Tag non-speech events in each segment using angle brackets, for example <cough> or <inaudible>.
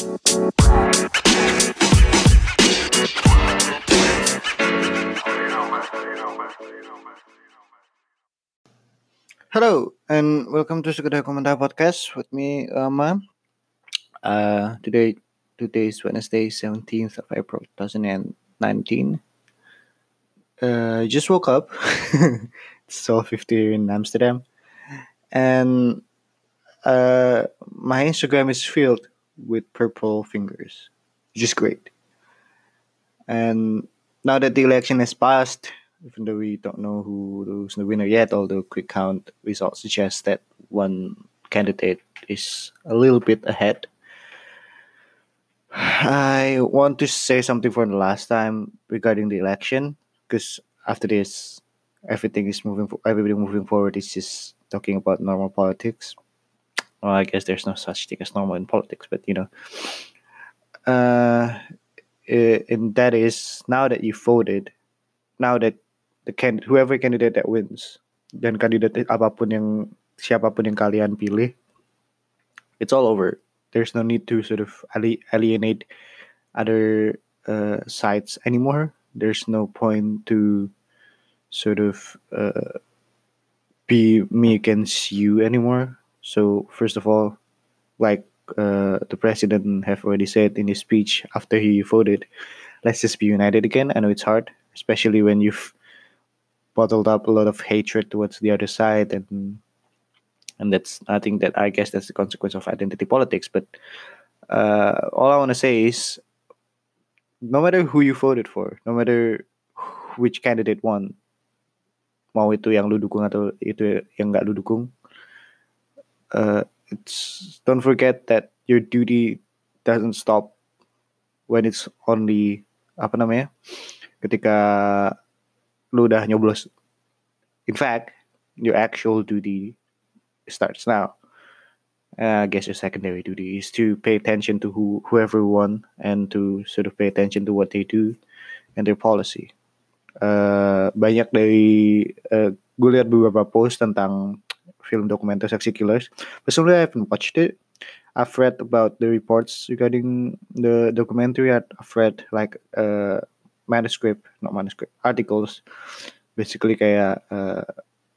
Hello and welcome to Sekedar Komentar Podcast with me, Rama. Uh, today, today is Wednesday, 17th of April, 2019. Uh, I just woke up. <laughs> it's 12.50 in Amsterdam. And uh, my Instagram is filled with purple fingers, is great. And now that the election has passed, even though we don't know who who's the winner yet, although quick count results suggest that one candidate is a little bit ahead. I want to say something for the last time regarding the election, because after this, everything is moving. Everybody moving forward is just talking about normal politics. Well, I guess there's no such thing as normal in politics, but you know, uh, and that is now that you voted, now that the can whoever candidate that wins dan kandidat apapun yang siapapun yang kalian pilih, it's all over. There's no need to sort of alienate other uh, sides anymore. There's no point to sort of uh, be me against you anymore. So first of all, like uh, the president have already said in his speech after he voted, let's just be united again. I know it's hard, especially when you've bottled up a lot of hatred towards the other side and and that's I think that I guess that's the consequence of identity politics. But uh, all I want to say is, no matter who you voted for, no matter which candidate won, mau itu yang lu dukung atau itu yang nggak lu dukung, uh, it's don't forget that your duty doesn't stop when it's only apa namanya ketika lu udah nyoblos. In fact, your actual duty starts now. Uh, I guess your secondary duty is to pay attention to who whoever won and to sort of pay attention to what they do and their policy. Uh, banyak dari uh, gue lihat beberapa post tentang film dokumenter Sexy Killers. Personally, I haven't watched it. I've read about the reports regarding the documentary. I've read like uh, manuscript, not manuscript, articles, basically kayak uh,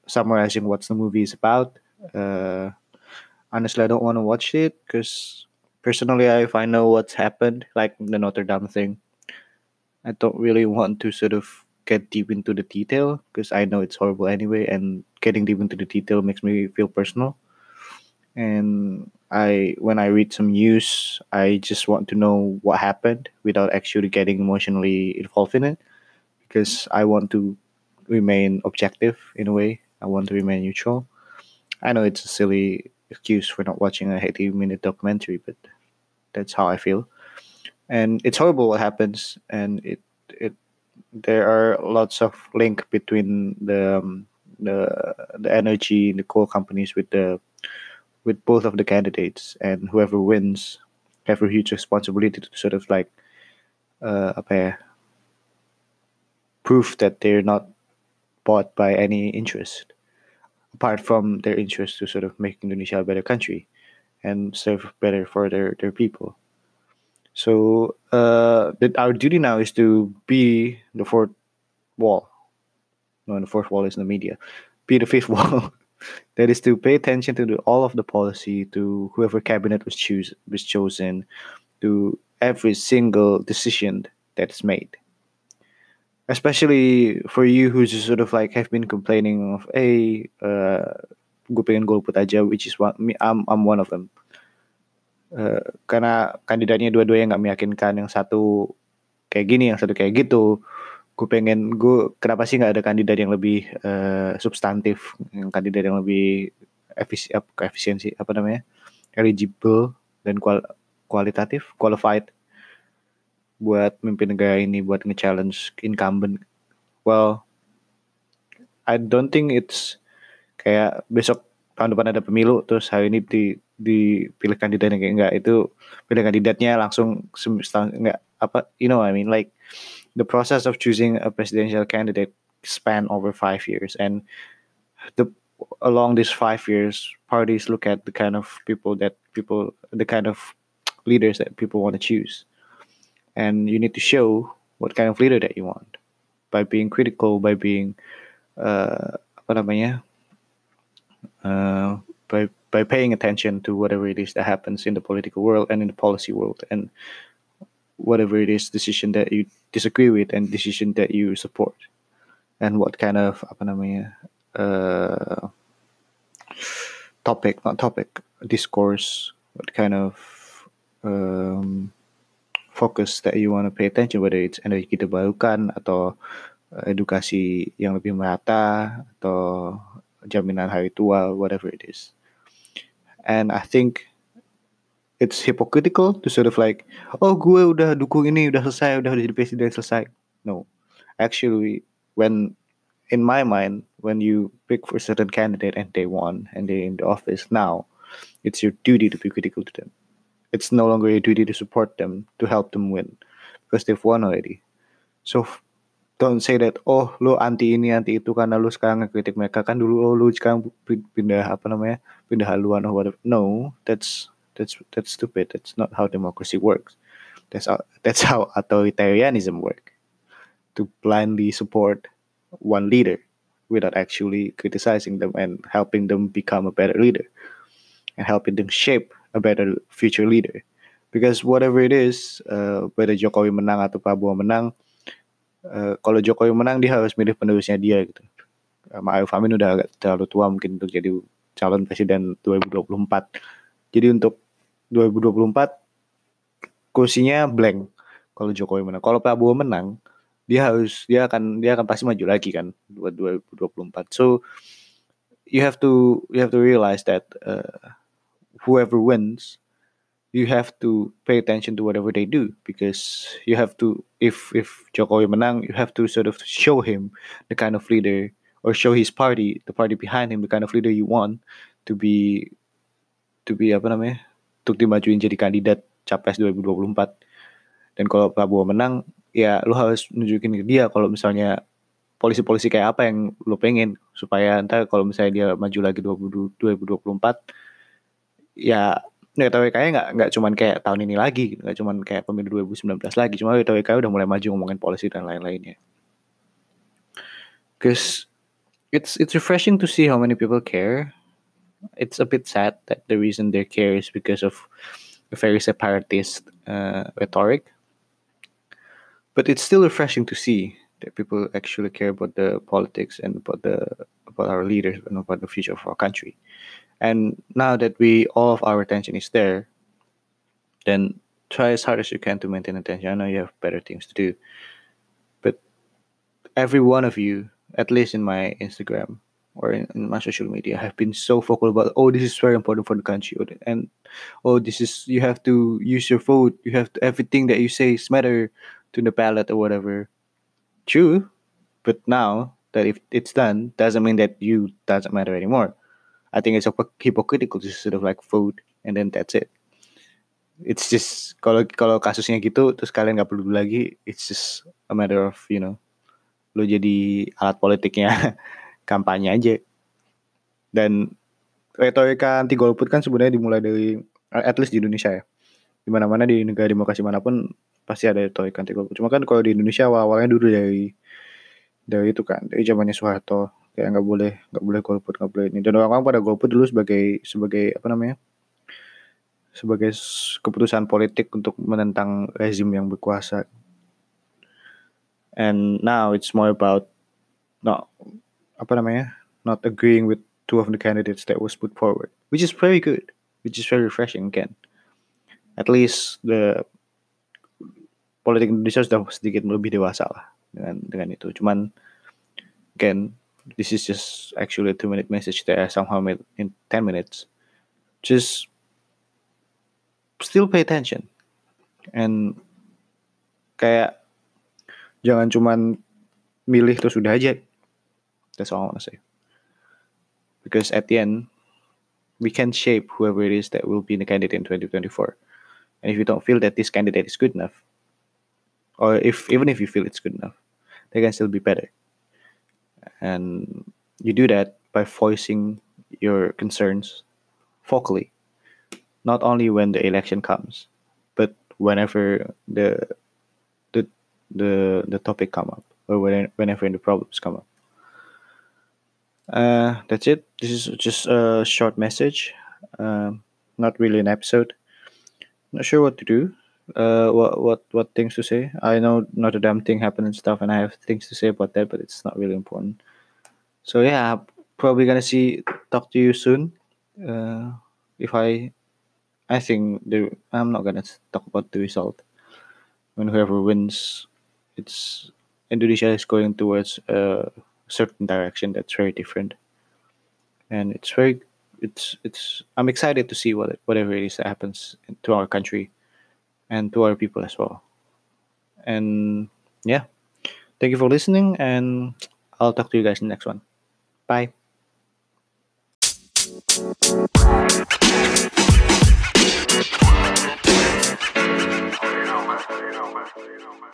summarizing what the movie is about. Uh, honestly, I don't want to watch it because personally, I if I know what's happened, like the Notre Dame thing, I don't really want to sort of get deep into the detail because I know it's horrible anyway, and getting deep into the detail makes me feel personal. And I, when I read some news, I just want to know what happened without actually getting emotionally involved in it because I want to remain objective in a way. I want to remain neutral. I know it's a silly excuse for not watching a 80 minute documentary, but that's how I feel. And it's horrible what happens, and it it there are lots of link between the um, the the energy the coal companies with the with both of the candidates, and whoever wins have a huge responsibility to sort of like uh, apa prove that they're not bought by any interest apart from their interest to sort of make Indonesia a better country and serve better for their, their people. So uh, that our duty now is to be the fourth wall. No, the fourth wall is the media. Be the fifth <laughs> wall. that is to pay attention to the, all of the policy, to whoever cabinet was choose was chosen, to every single decision that's made especially for you who's sort of like have been complaining of hey uh, gue golput aja which is one me I'm I'm one of them Uh, karena kandidatnya dua-duanya nggak meyakinkan yang satu kayak gini yang satu kayak gitu. Gue pengen gue kenapa sih nggak ada kandidat yang lebih uh, substantif yang kandidat yang lebih efisi, ap- efisiensi apa namanya eligible dan kual, kualitatif qualified buat mimpin negara ini buat nge-challenge incumbent. Well I don't think it's kayak besok tahun depan ada pemilu terus hari ini di dipilih kandidatnya kayak enggak itu pilih kandidatnya langsung enggak apa you know I mean like the process of choosing a presidential candidate span over five years and the along these five years parties look at the kind of people that people the kind of leaders that people want to choose. And you need to show what kind of leader that you want by being critical, by being uh, apa namanya, uh, by by paying attention to whatever it is that happens in the political world and in the policy world, and whatever it is decision that you disagree with and decision that you support, and what kind of apa namanya uh, topic, not topic, discourse, what kind of um, focus that you want to pay attention, whether it's energi terbarukan atau edukasi yang lebih merata atau jaminan hari tua, whatever it is. And I think it's hypocritical to sort of like, oh gue udah dukung ini, udah selesai, udah jadi presiden selesai. No, actually, when in my mind, when you pick for a certain candidate and they won and they're in the office now, it's your duty to be critical to them. It's no longer your duty to support them, to help them win, because they've won already. So don't say that oh lu anti ini anti itu karena lu sekarang ngekritik mereka kan dulu oh lu sekarang pindah apa namanya pindah haluan or whatever. No, that's that's that's stupid. That's not how democracy works. That's how that's how authoritarianism work. To blindly support one leader without actually criticizing them and helping them become a better leader and helping them shape a better future leader. Because whatever it is, uh, whether Jokowi menang atau Prabowo menang, uh, kalau Jokowi menang dia harus milih penerusnya dia gitu. Ma'ruf Amin udah agak terlalu tua mungkin untuk jadi calon presiden 2024. Jadi untuk 2024 kursinya blank kalau Jokowi menang. Kalau Prabowo menang, dia harus dia akan dia akan pasti maju lagi kan buat 2024. So you have to you have to realize that uh, whoever wins you have to pay attention to whatever they do because you have to if if Jokowi menang you have to sort of show him the kind of leader or show his party the party behind him the kind of leader you want to be to be apa namanya untuk dimajuin jadi kandidat capres 2024 dan kalau Prabowo menang ya lu harus nunjukin ke dia kalau misalnya polisi-polisi kayak apa yang lu pengen supaya ntar kalau misalnya dia maju lagi 2024 ya WTWK nya nggak nggak cuman kayak tahun ini lagi nggak cuman kayak pemilu 2019 lagi cuma WTWK udah mulai maju ngomongin polisi dan lain-lainnya. Cause it's it's refreshing to see how many people care. It's a bit sad that the reason they care is because of a very separatist uh, rhetoric. But it's still refreshing to see that people actually care about the politics and about the about our leaders and about the future of our country and now that we all of our attention is there, then try as hard as you can to maintain attention. I know you have better things to do, but every one of you, at least in my Instagram or in, in my social media, have been so vocal about oh this is very important for the country and oh this is you have to use your vote. You have to, everything that you say is matter to the ballot or whatever. True, but now that if it's done, doesn't mean that you doesn't matter anymore. I think it's hypocritical to sort of like vote and then that's it. It's just kalau kalau kasusnya gitu terus kalian nggak perlu lagi, it's just a matter of you know lo jadi alat politiknya <laughs> kampanye aja. Dan retorika anti golput kan sebenarnya dimulai dari at least di Indonesia ya. Di mana mana di negara demokrasi mana pun pasti ada retorika anti golput. Cuma kan kalau di Indonesia awal-awalnya dulu dari dari itu kan dari zamannya Soeharto kayak nggak boleh nggak boleh golput nggak boleh ini. Dan orang-orang pada golput dulu sebagai sebagai apa namanya sebagai keputusan politik untuk menentang rezim yang berkuasa. And now it's more about not apa namanya not agreeing with two of the candidates that was put forward which is very good which is very refreshing again. At least the politik Indonesia sudah sedikit lebih dewasa lah dengan dengan itu. Cuman again this is just actually a two minute message that I somehow made in 10 minutes. Just still pay attention. And kayak jangan cuman milih terus udah aja. That's all I want to say. Because at the end, we can shape whoever it is that will be the candidate in 2024. And if you don't feel that this candidate is good enough, or if even if you feel it's good enough, they can still be better. And you do that by voicing your concerns vocally, not only when the election comes, but whenever the the the the topic come up or when, whenever the problems come up. Uh, that's it. This is just a short message. Um, not really an episode. Not sure what to do. Uh, what what what things to say? I know Notre Dame thing happened and stuff, and I have things to say about that, but it's not really important. So yeah, probably gonna see talk to you soon. Uh, if I, I think the I'm not gonna talk about the result. When whoever wins, it's Indonesia is going towards a certain direction that's very different, and it's very it's it's I'm excited to see what whatever it is that happens to our country and to our people as well. And yeah, thank you for listening, and I'll talk to you guys in the next one. Bye. you know, man. You know, man. You know, man.